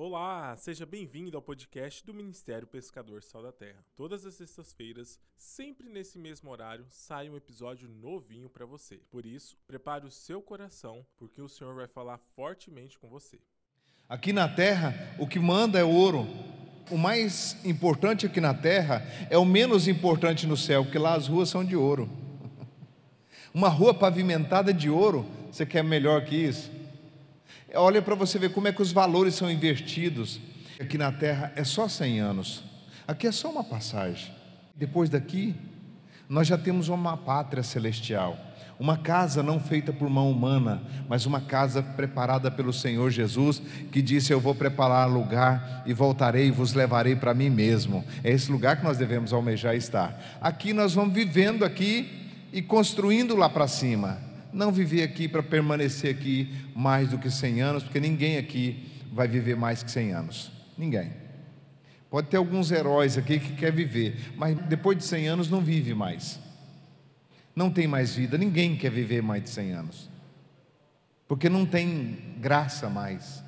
Olá, seja bem-vindo ao podcast do Ministério Pescador Sal da Terra. Todas as sextas-feiras, sempre nesse mesmo horário, sai um episódio novinho para você. Por isso, prepare o seu coração, porque o Senhor vai falar fortemente com você. Aqui na terra, o que manda é ouro. O mais importante aqui na terra é o menos importante no céu, porque lá as ruas são de ouro. Uma rua pavimentada de ouro, você quer melhor que isso? Olha para você ver como é que os valores são invertidos. Aqui na terra é só 100 anos. Aqui é só uma passagem. Depois daqui, nós já temos uma pátria celestial. Uma casa não feita por mão humana, mas uma casa preparada pelo Senhor Jesus, que disse: Eu vou preparar lugar e voltarei e vos levarei para mim mesmo. É esse lugar que nós devemos almejar estar. Aqui nós vamos vivendo aqui e construindo lá para cima não viver aqui para permanecer aqui mais do que 100 anos, porque ninguém aqui vai viver mais que 100 anos. Ninguém. Pode ter alguns heróis aqui que quer viver, mas depois de 100 anos não vive mais. Não tem mais vida, ninguém quer viver mais de 100 anos. Porque não tem graça mais.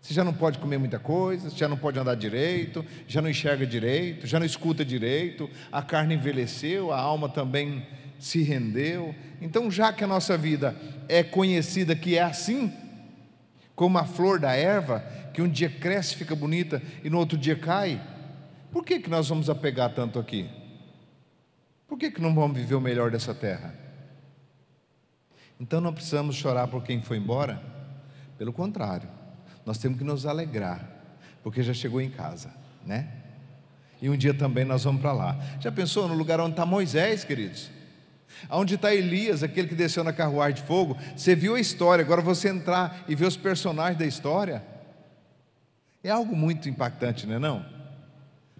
Você já não pode comer muita coisa, já não pode andar direito, já não enxerga direito, já não escuta direito, a carne envelheceu, a alma também se rendeu. Então, já que a nossa vida é conhecida que é assim, como a flor da erva, que um dia cresce, fica bonita e no outro dia cai, por que, que nós vamos apegar tanto aqui? Por que, que não vamos viver o melhor dessa terra? Então não precisamos chorar por quem foi embora, pelo contrário, nós temos que nos alegrar, porque já chegou em casa, né? E um dia também nós vamos para lá. Já pensou no lugar onde está Moisés, queridos? Onde está Elias, aquele que desceu na carruagem de fogo? Você viu a história, agora você entrar e ver os personagens da história. É algo muito impactante, não é não?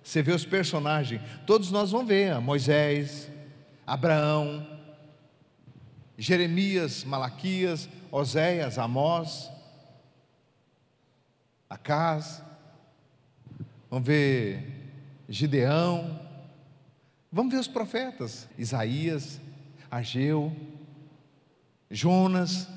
Você vê os personagens, todos nós vamos ver, Moisés, Abraão, Jeremias, Malaquias, Oséias, Amós, Acás, vamos ver Gideão, vamos ver os profetas, Isaías, Ageu, Jonas.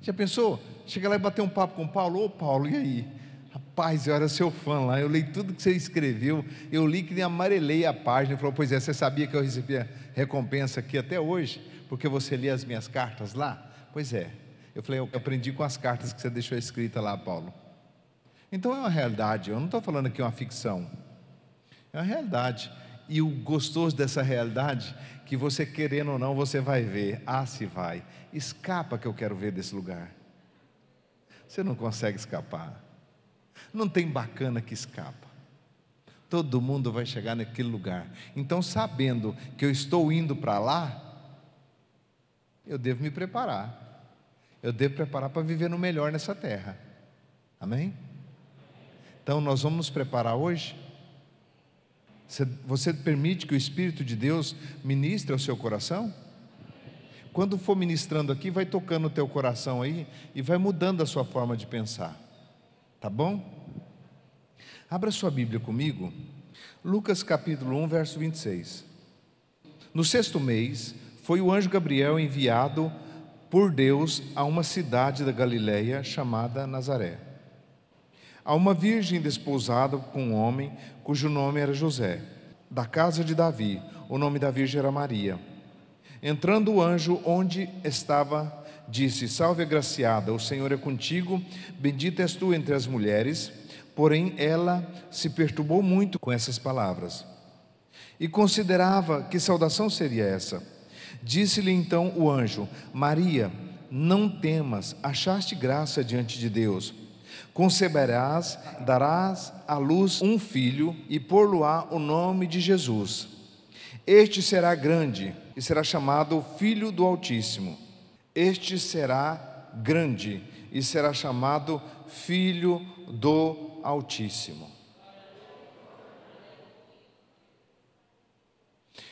Já pensou? Chega lá e bater um papo com Paulo. Ô Paulo, e aí? Rapaz, eu era seu fã lá, eu li tudo que você escreveu, eu li que nem amarelei a página. Ele falou: Pois é, você sabia que eu recebia recompensa aqui até hoje, porque você lia as minhas cartas lá? Pois é. Eu falei: Eu aprendi com as cartas que você deixou escrita lá, Paulo. Então é uma realidade, eu não estou falando aqui uma ficção, é uma realidade. E o gostoso dessa realidade, que você querendo ou não, você vai ver. Ah, se vai. Escapa que eu quero ver desse lugar. Você não consegue escapar. Não tem bacana que escapa. Todo mundo vai chegar naquele lugar. Então, sabendo que eu estou indo para lá, eu devo me preparar. Eu devo preparar para viver no melhor nessa terra. Amém? Então, nós vamos nos preparar hoje você permite que o Espírito de Deus ministre ao seu coração? Quando for ministrando aqui, vai tocando o teu coração aí e vai mudando a sua forma de pensar. Tá bom? Abra sua Bíblia comigo. Lucas capítulo 1, verso 26. No sexto mês, foi o anjo Gabriel enviado por Deus a uma cidade da Galiléia chamada Nazaré a uma virgem desposada com um homem cujo nome era José, da casa de Davi. O nome da virgem era Maria. Entrando o anjo onde estava, disse: Salve, agraciada, o Senhor é contigo, bendita és tu entre as mulheres. Porém, ela se perturbou muito com essas palavras e considerava que saudação seria essa. Disse-lhe então o anjo: Maria, não temas, achaste graça diante de Deus conceberás, darás à luz um filho e por-lo-á o nome de Jesus. Este será grande e será chamado Filho do Altíssimo. Este será grande e será chamado Filho do Altíssimo.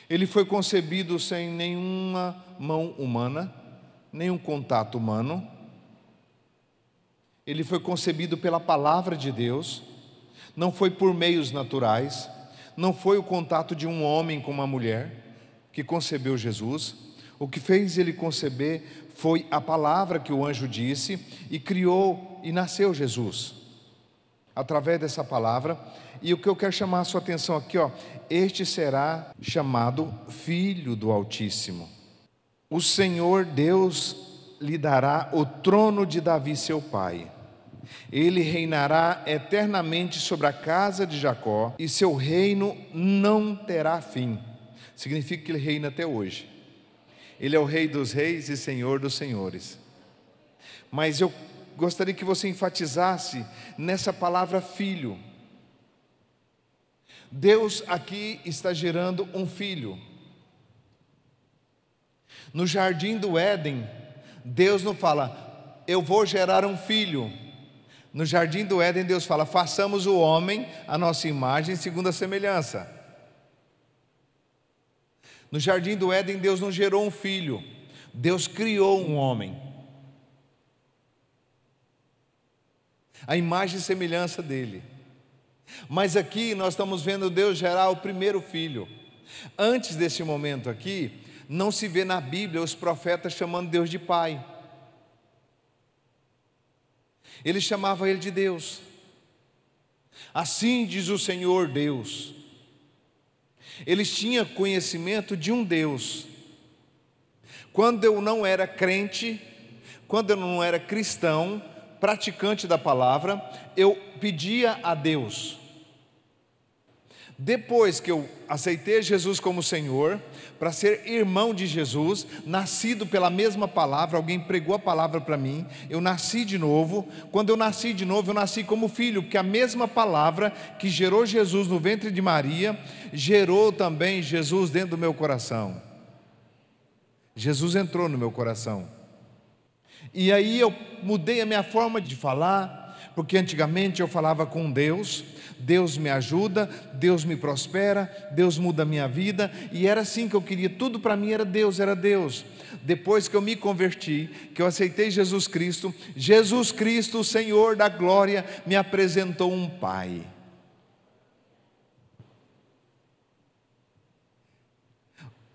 Ele foi concebido sem nenhuma mão humana, nenhum contato humano ele foi concebido pela palavra de Deus, não foi por meios naturais, não foi o contato de um homem com uma mulher que concebeu Jesus. O que fez ele conceber foi a palavra que o anjo disse e criou e nasceu Jesus. através dessa palavra. E o que eu quero chamar a sua atenção aqui, ó, este será chamado Filho do Altíssimo. O Senhor Deus lhe dará o trono de Davi, seu pai. Ele reinará eternamente sobre a casa de Jacó, e seu reino não terá fim. Significa que ele reina até hoje. Ele é o Rei dos Reis e Senhor dos Senhores. Mas eu gostaria que você enfatizasse nessa palavra filho. Deus aqui está gerando um filho. No jardim do Éden, Deus não fala, eu vou gerar um filho. No jardim do Éden, Deus fala, façamos o homem a nossa imagem segundo a semelhança. No jardim do Éden, Deus não gerou um filho, Deus criou um homem. A imagem e semelhança dele. Mas aqui nós estamos vendo Deus gerar o primeiro filho. Antes desse momento aqui, não se vê na Bíblia os profetas chamando Deus de Pai. Ele chamava ele de Deus. Assim diz o Senhor Deus. Eles tinham conhecimento de um Deus. Quando eu não era crente, quando eu não era cristão, praticante da palavra, eu pedia a Deus. Depois que eu aceitei Jesus como Senhor, para ser irmão de Jesus, nascido pela mesma palavra, alguém pregou a palavra para mim, eu nasci de novo. Quando eu nasci de novo, eu nasci como filho, porque a mesma palavra que gerou Jesus no ventre de Maria, gerou também Jesus dentro do meu coração. Jesus entrou no meu coração. E aí eu mudei a minha forma de falar, porque antigamente eu falava com Deus, Deus me ajuda, Deus me prospera, Deus muda a minha vida, e era assim que eu queria, tudo para mim era Deus, era Deus. Depois que eu me converti, que eu aceitei Jesus Cristo, Jesus Cristo, o Senhor da glória, me apresentou um Pai.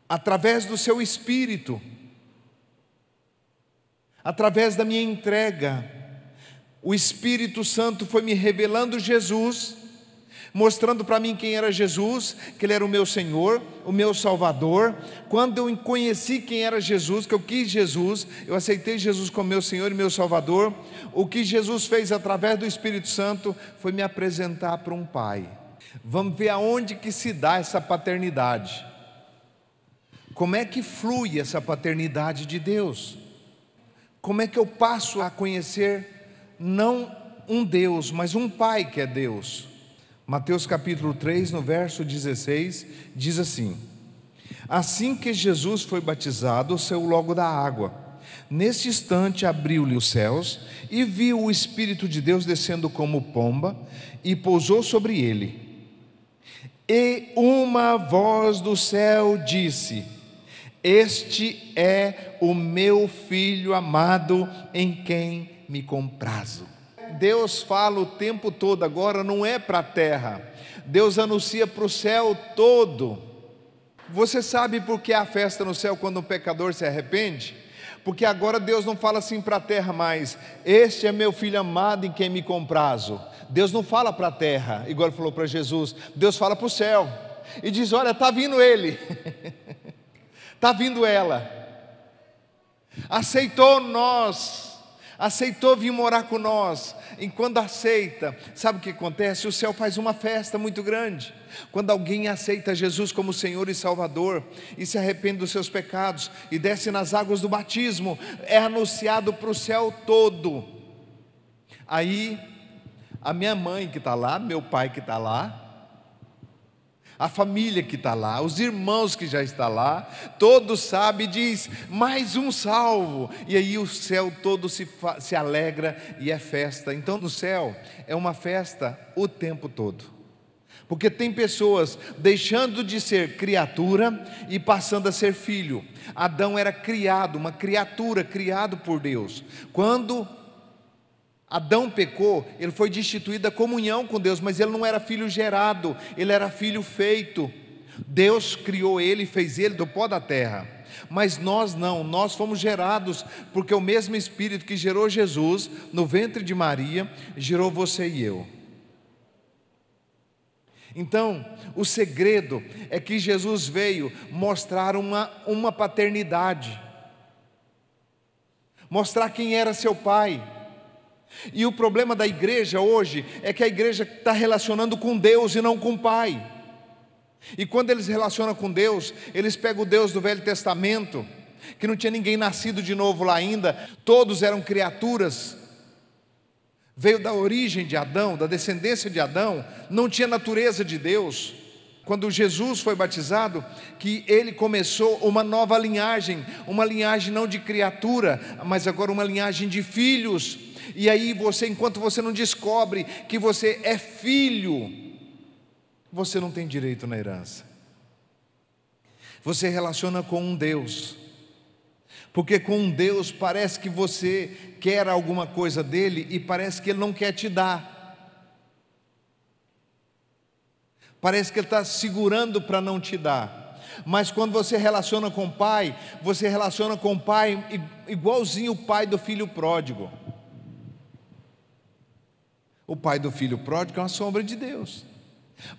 Através do seu Espírito, através da minha entrega, o Espírito Santo foi me revelando Jesus, mostrando para mim quem era Jesus, que Ele era o meu Senhor, o meu Salvador. Quando eu conheci quem era Jesus, que eu quis Jesus, eu aceitei Jesus como meu Senhor e meu Salvador. O que Jesus fez através do Espírito Santo foi me apresentar para um Pai. Vamos ver aonde que se dá essa paternidade. Como é que flui essa paternidade de Deus? Como é que eu passo a conhecer não um Deus, mas um Pai que é Deus? Mateus capítulo 3, no verso 16, diz assim: Assim que Jesus foi batizado, saiu logo da água. Neste instante abriu-lhe os céus e viu o Espírito de Deus descendo como pomba e pousou sobre ele. E uma voz do céu disse: Este é o meu filho amado em quem me comprazo. Deus fala o tempo todo, agora não é para a terra, Deus anuncia para o céu todo. Você sabe por que há festa no céu quando um pecador se arrepende? Porque agora Deus não fala assim para a terra mais, este é meu filho amado em quem me comprazo. Deus não fala para a terra, igual ele falou para Jesus, Deus fala para o céu e diz: Olha, está vindo ele, está vindo ela, aceitou nós aceitou vir morar com nós. E quando aceita, sabe o que acontece? O céu faz uma festa muito grande. Quando alguém aceita Jesus como Senhor e Salvador e se arrepende dos seus pecados e desce nas águas do batismo, é anunciado para o céu todo. Aí, a minha mãe que está lá, meu pai que está lá, a família que está lá, os irmãos que já estão lá, todos sabem e diz, mais um salvo, e aí o céu todo se, se alegra e é festa, então no céu é uma festa o tempo todo, porque tem pessoas deixando de ser criatura e passando a ser filho, Adão era criado, uma criatura, criado por Deus, quando Adão pecou, ele foi destituído da comunhão com Deus, mas ele não era filho gerado, ele era filho feito. Deus criou ele e fez ele do pó da terra. Mas nós não, nós fomos gerados, porque o mesmo Espírito que gerou Jesus no ventre de Maria, gerou você e eu. Então, o segredo é que Jesus veio mostrar uma, uma paternidade, mostrar quem era seu pai. E o problema da igreja hoje é que a igreja está relacionando com Deus e não com o Pai. E quando eles relacionam com Deus, eles pegam o Deus do Velho Testamento, que não tinha ninguém nascido de novo lá ainda, todos eram criaturas, veio da origem de Adão, da descendência de Adão, não tinha natureza de Deus. Quando Jesus foi batizado, que ele começou uma nova linhagem, uma linhagem não de criatura, mas agora uma linhagem de filhos. E aí você, enquanto você não descobre que você é filho, você não tem direito na herança. Você relaciona com um Deus, porque com um Deus parece que você quer alguma coisa dele e parece que ele não quer te dar. Parece que ele está segurando para não te dar. Mas quando você relaciona com o pai, você relaciona com o pai igualzinho o pai do filho pródigo. O pai do filho pródigo é uma sombra de Deus.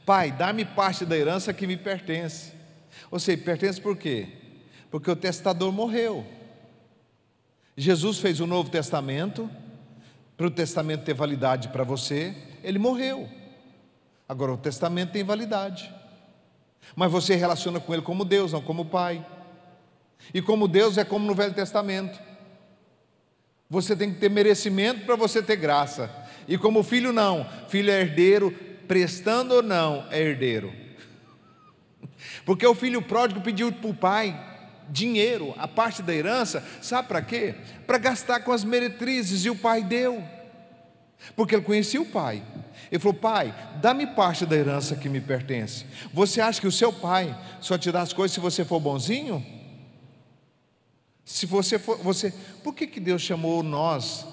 Pai, dá-me parte da herança que me pertence. Ou seja, pertence por quê? Porque o testador morreu. Jesus fez o Novo Testamento, para o testamento ter validade para você, ele morreu. Agora, o testamento tem validade. Mas você relaciona com ele como Deus, não como Pai. E como Deus é como no Velho Testamento. Você tem que ter merecimento para você ter graça. E como filho, não. Filho é herdeiro prestando ou não, é herdeiro. Porque o filho pródigo pediu para o pai dinheiro, a parte da herança, sabe para quê? Para gastar com as meretrizes, e o pai deu, porque ele conhecia o pai. Ele falou: Pai, dá-me parte da herança que me pertence. Você acha que o seu pai só te dá as coisas se você for bonzinho? Se você for, você, por que, que Deus chamou nós,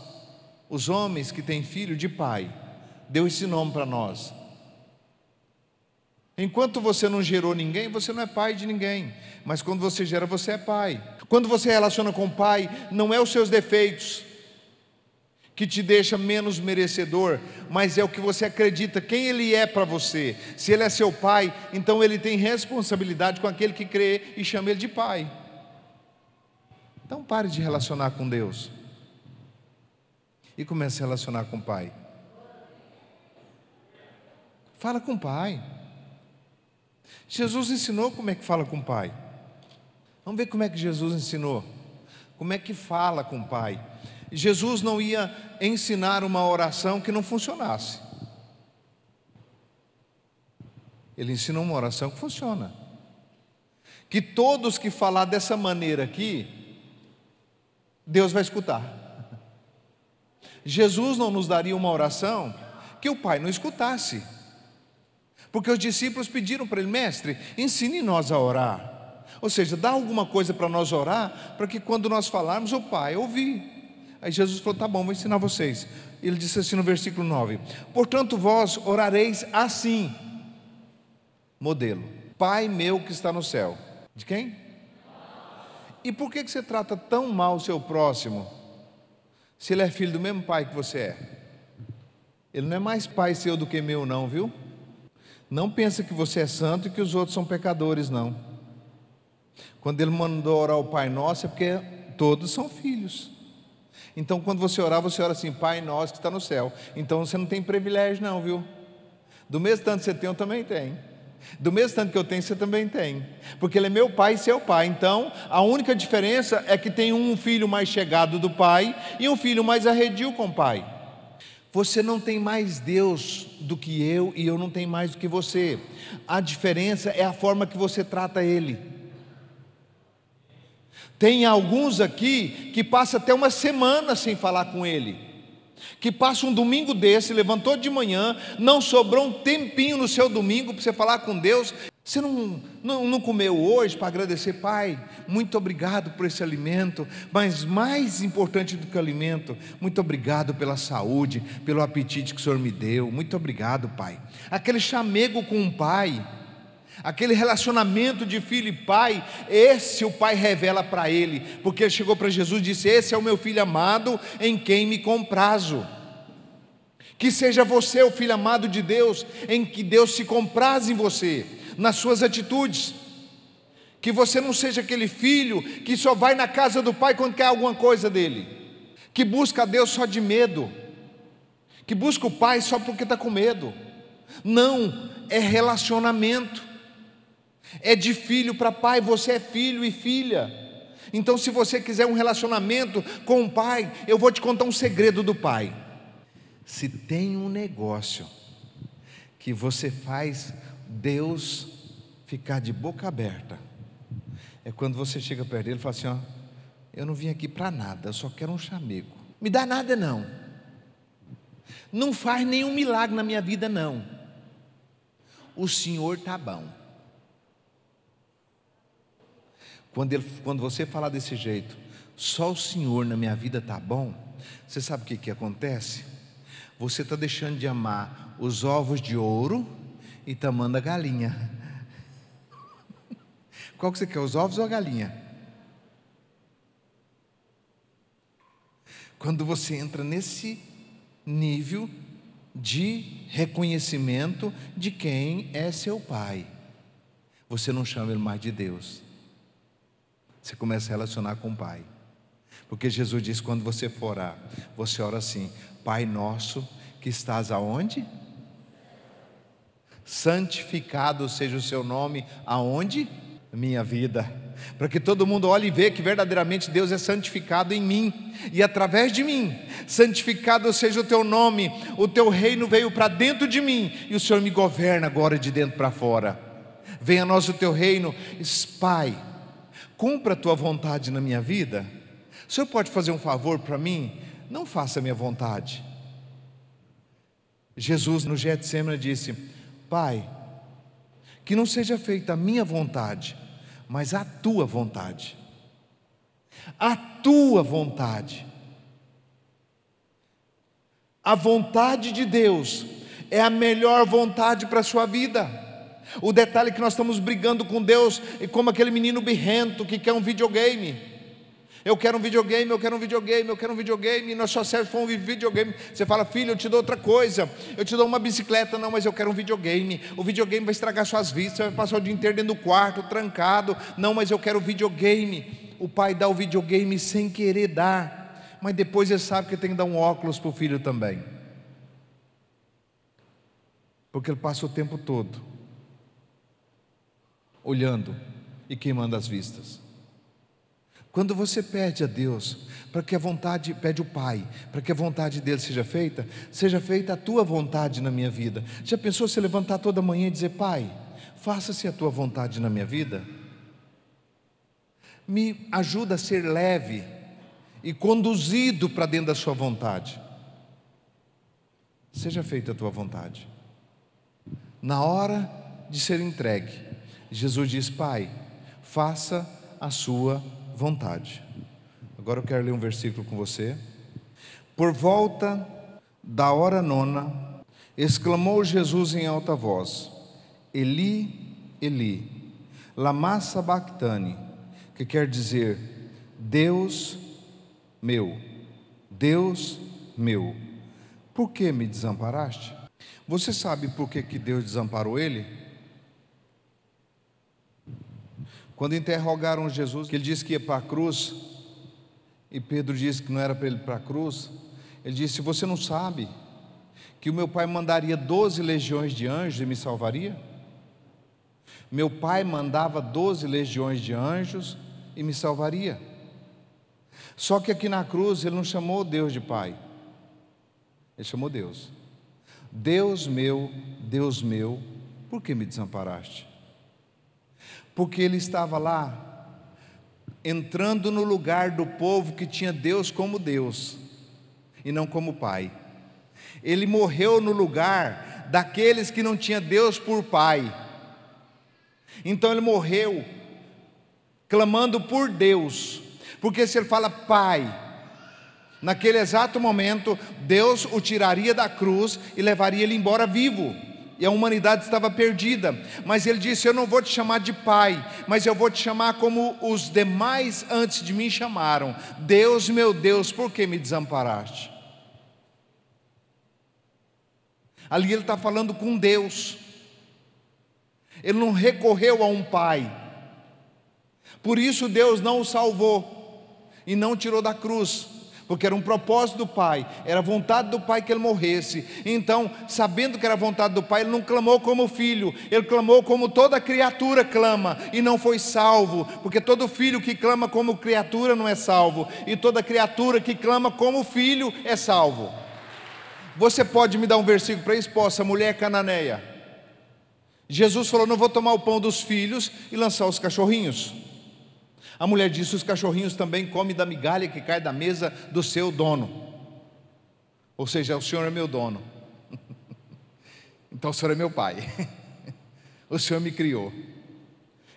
os homens que têm filho, de pai? Deu esse nome para nós. Enquanto você não gerou ninguém, você não é pai de ninguém. Mas quando você gera, você é pai. Quando você relaciona com o pai, não é os seus defeitos que te deixa menos merecedor, mas é o que você acredita, quem ele é para você. Se ele é seu pai, então ele tem responsabilidade com aquele que crê e chama ele de pai. Então pare de relacionar com Deus e comece a relacionar com o pai. Fala com o pai. Jesus ensinou como é que fala com o Pai. Vamos ver como é que Jesus ensinou. Como é que fala com o Pai. Jesus não ia ensinar uma oração que não funcionasse. Ele ensinou uma oração que funciona. Que todos que falar dessa maneira aqui, Deus vai escutar. Jesus não nos daria uma oração que o Pai não escutasse. Porque os discípulos pediram para ele, mestre, ensine nós a orar. Ou seja, dá alguma coisa para nós orar, para que quando nós falarmos, o Pai ouvir. Aí Jesus falou: tá bom, vou ensinar vocês. Ele disse assim no versículo 9: Portanto, vós orareis assim, modelo, Pai meu que está no céu. De quem? E por que você trata tão mal o seu próximo, se ele é filho do mesmo pai que você é? Ele não é mais pai seu do que meu, não, viu? Não pensa que você é santo e que os outros são pecadores, não. Quando ele mandou orar o Pai Nosso é porque todos são filhos. Então, quando você orar, você ora assim, Pai Nosso que está no céu. Então você não tem privilégio, não, viu? Do mesmo tanto que você tem, eu também tenho. Do mesmo tanto que eu tenho, você também tem. Porque ele é meu pai e seu pai. Então, a única diferença é que tem um filho mais chegado do pai e um filho mais arredio com o pai. Você não tem mais Deus do que eu e eu não tenho mais do que você. A diferença é a forma que você trata Ele. Tem alguns aqui que passa até uma semana sem falar com Ele, que passa um domingo desse, levantou de manhã, não sobrou um tempinho no seu domingo para você falar com Deus, você não, não, não comeu hoje para agradecer, Pai? Muito obrigado por esse alimento, mas mais importante do que o alimento, muito obrigado pela saúde, pelo apetite que o Senhor me deu. Muito obrigado, Pai. Aquele chamego com o Pai, aquele relacionamento de filho e pai, esse o Pai revela para ele, porque ele chegou para Jesus e disse: Esse é o meu filho amado em quem me comprazo. Que seja você o filho amado de Deus, em que Deus se compraz em você, nas suas atitudes. Que você não seja aquele filho que só vai na casa do pai quando quer alguma coisa dele, que busca a Deus só de medo, que busca o pai só porque está com medo. Não, é relacionamento, é de filho para pai, você é filho e filha. Então, se você quiser um relacionamento com o pai, eu vou te contar um segredo do pai. Se tem um negócio que você faz Deus ficar de boca aberta, é quando você chega perto dele e fala assim: ó, eu não vim aqui para nada, eu só quero um chamego. Me dá nada não. Não faz nenhum milagre na minha vida não. O Senhor tá bom. Quando, ele, quando você falar desse jeito, só o Senhor na minha vida tá bom. Você sabe o que que acontece? Você está deixando de amar os ovos de ouro e está amando a galinha. Qual que você quer, os ovos ou a galinha? Quando você entra nesse nível de reconhecimento de quem é seu pai, você não chama ele mais de Deus. Você começa a relacionar com o pai. Porque Jesus diz: quando você for orar, você ora assim: Pai nosso que estás aonde? Santificado seja o seu nome, aonde? minha vida, para que todo mundo olhe e veja que verdadeiramente Deus é santificado em mim e através de mim, santificado seja o teu nome, o teu reino veio para dentro de mim e o Senhor me governa agora de dentro para fora. Venha a nós o teu reino, Pai, cumpra a tua vontade na minha vida. O Senhor pode fazer um favor para mim? Não faça a minha vontade. Jesus no Getsemane disse: Pai, que não seja feita a minha vontade, mas a tua vontade. A tua vontade. A vontade de Deus é a melhor vontade para a sua vida. O detalhe é que nós estamos brigando com Deus, como aquele menino birrento que quer um videogame. Eu quero um videogame, eu quero um videogame, eu quero um videogame, e nós só serve para um videogame. Você fala, filho, eu te dou outra coisa, eu te dou uma bicicleta, não, mas eu quero um videogame. O videogame vai estragar suas vistas, você vai passar o dia inteiro dentro do quarto, trancado. Não, mas eu quero videogame. O pai dá o videogame sem querer dar, mas depois ele sabe que tem que dar um óculos para o filho também. Porque ele passa o tempo todo olhando e queimando as vistas. Quando você pede a Deus para que a vontade, pede o Pai, para que a vontade dele seja feita, seja feita a tua vontade na minha vida. Já pensou se levantar toda manhã e dizer: Pai, faça-se a tua vontade na minha vida? Me ajuda a ser leve e conduzido para dentro da Sua vontade. Seja feita a tua vontade. Na hora de ser entregue, Jesus diz: Pai, faça a Sua vontade. Agora eu quero ler um versículo com você. Por volta da hora nona, exclamou Jesus em alta voz: Eli, Eli, lama sabachthani, que quer dizer Deus meu, Deus meu, por que me desamparaste? Você sabe por que, que Deus desamparou ele? Quando interrogaram Jesus, que ele disse que ia para a cruz, e Pedro disse que não era para ele ir para a cruz, ele disse: Você não sabe que o meu pai mandaria doze legiões de anjos e me salvaria? Meu pai mandava doze legiões de anjos e me salvaria. Só que aqui na cruz ele não chamou Deus de Pai, ele chamou Deus. Deus meu, Deus meu, por que me desamparaste? Porque ele estava lá, entrando no lugar do povo que tinha Deus como Deus e não como Pai. Ele morreu no lugar daqueles que não tinha Deus por Pai. Então ele morreu clamando por Deus, porque se ele fala Pai, naquele exato momento, Deus o tiraria da cruz e levaria ele embora vivo e a humanidade estava perdida. Mas ele disse: Eu não vou te chamar de pai, mas eu vou te chamar como os demais antes de mim chamaram. Deus, meu Deus, por que me desamparaste? Ali ele está falando com Deus. Ele não recorreu a um pai. Por isso Deus não o salvou e não o tirou da cruz porque era um propósito do Pai, era vontade do Pai que ele morresse. Então, sabendo que era vontade do Pai, ele não clamou como filho, ele clamou como toda criatura clama e não foi salvo, porque todo filho que clama como criatura não é salvo, e toda criatura que clama como filho é salvo. Você pode me dar um versículo para isso? Posso, a mulher cananeia. Jesus falou: Não vou tomar o pão dos filhos e lançar os cachorrinhos. A mulher disse: Os cachorrinhos também comem da migalha que cai da mesa do seu dono. Ou seja, o Senhor é meu dono. então o Senhor é meu pai. o Senhor me criou.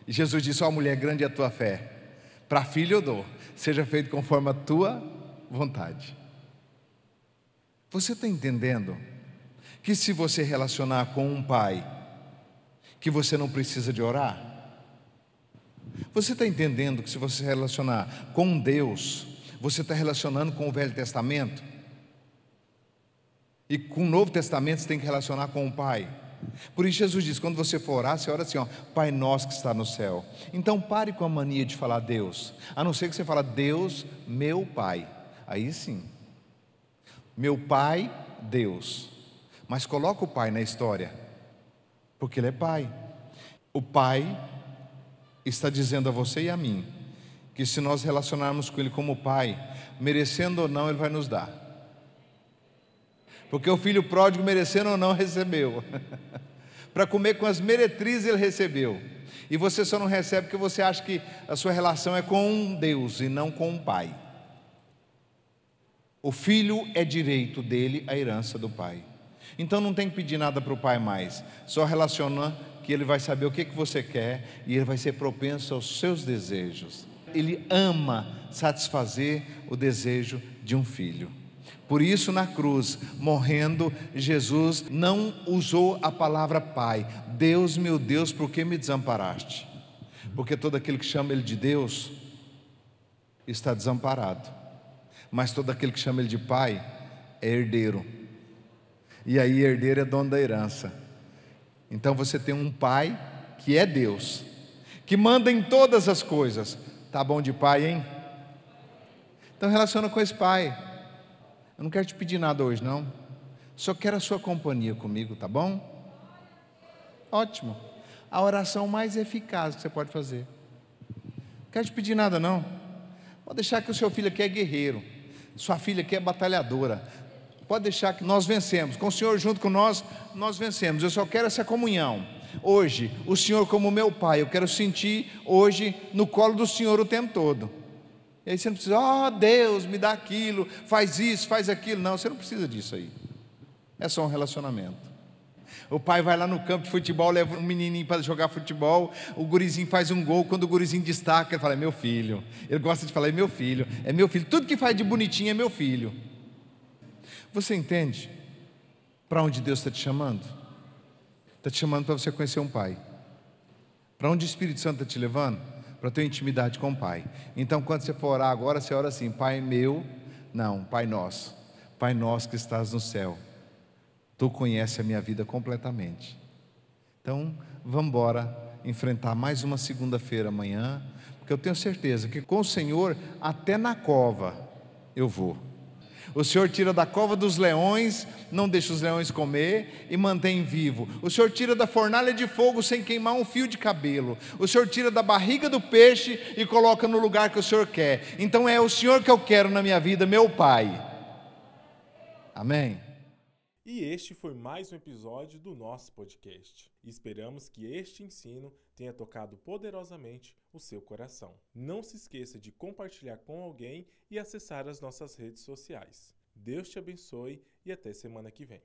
E Jesus disse: Ó oh, mulher, grande é a tua fé. Para filho eu dou, seja feito conforme a tua vontade. Você está entendendo que se você relacionar com um pai, que você não precisa de orar? Você está entendendo que se você relacionar com Deus, você está relacionando com o Velho Testamento? E com o Novo Testamento você tem que relacionar com o Pai. Por isso Jesus diz: quando você for orar, você ora assim, ó, Pai nosso que está no céu. Então pare com a mania de falar Deus, a não ser que você fala Deus, meu Pai. Aí sim. Meu Pai, Deus. Mas coloca o Pai na história, porque Ele é Pai. O Pai está dizendo a você e a mim que se nós relacionarmos com Ele como Pai, merecendo ou não, Ele vai nos dar. Porque o filho pródigo, merecendo ou não, recebeu. Para comer com as meretrizes, ele recebeu. E você só não recebe porque você acha que a sua relação é com um Deus e não com um Pai. O filho é direito dele a herança do pai. Então não tem que pedir nada para o pai mais, só relaciona que ele vai saber o que, que você quer e ele vai ser propenso aos seus desejos. Ele ama satisfazer o desejo de um filho. Por isso, na cruz, morrendo, Jesus não usou a palavra Pai. Deus, meu Deus, por que me desamparaste? Porque todo aquele que chama Ele de Deus está desamparado. Mas todo aquele que chama Ele de Pai é herdeiro. E aí, herdeiro é dono da herança. Então você tem um pai que é Deus, que manda em todas as coisas. Tá bom de pai, hein? Então relaciona com esse pai. Eu não quero te pedir nada hoje, não. Só quero a sua companhia comigo, tá bom? Ótimo. A oração mais eficaz que você pode fazer. Não quero te pedir nada, não. Pode deixar que o seu filho aqui é guerreiro. Sua filha aqui é batalhadora. Pode deixar que nós vencemos. Com o Senhor junto com nós, nós vencemos. Eu só quero essa comunhão. Hoje, o Senhor como meu Pai, eu quero sentir hoje no colo do Senhor o tempo todo. E aí você não precisa, oh Deus, me dá aquilo, faz isso, faz aquilo. Não, você não precisa disso aí. É só um relacionamento. O pai vai lá no campo de futebol, leva um menininho para jogar futebol, o gurizinho faz um gol, quando o gurizinho destaca, ele fala, é meu filho. Ele gosta de falar, é meu filho, é meu filho. Tudo que faz de bonitinho é meu filho. Você entende para onde Deus está te chamando? Está te chamando para você conhecer um Pai. Para onde o Espírito Santo está te levando? Para ter intimidade com o Pai. Então, quando você for orar agora, você ora assim: Pai meu, não, Pai nosso, Pai nosso que estás no céu. Tu conheces a minha vida completamente. Então, vamos embora enfrentar mais uma segunda-feira amanhã, porque eu tenho certeza que com o Senhor, até na cova, eu vou. O Senhor tira da cova dos leões, não deixa os leões comer e mantém vivo. O Senhor tira da fornalha de fogo sem queimar um fio de cabelo. O Senhor tira da barriga do peixe e coloca no lugar que o Senhor quer. Então é o Senhor que eu quero na minha vida, meu Pai. Amém. E este foi mais um episódio do nosso podcast. Esperamos que este ensino tenha tocado poderosamente o seu coração. Não se esqueça de compartilhar com alguém e acessar as nossas redes sociais. Deus te abençoe e até semana que vem.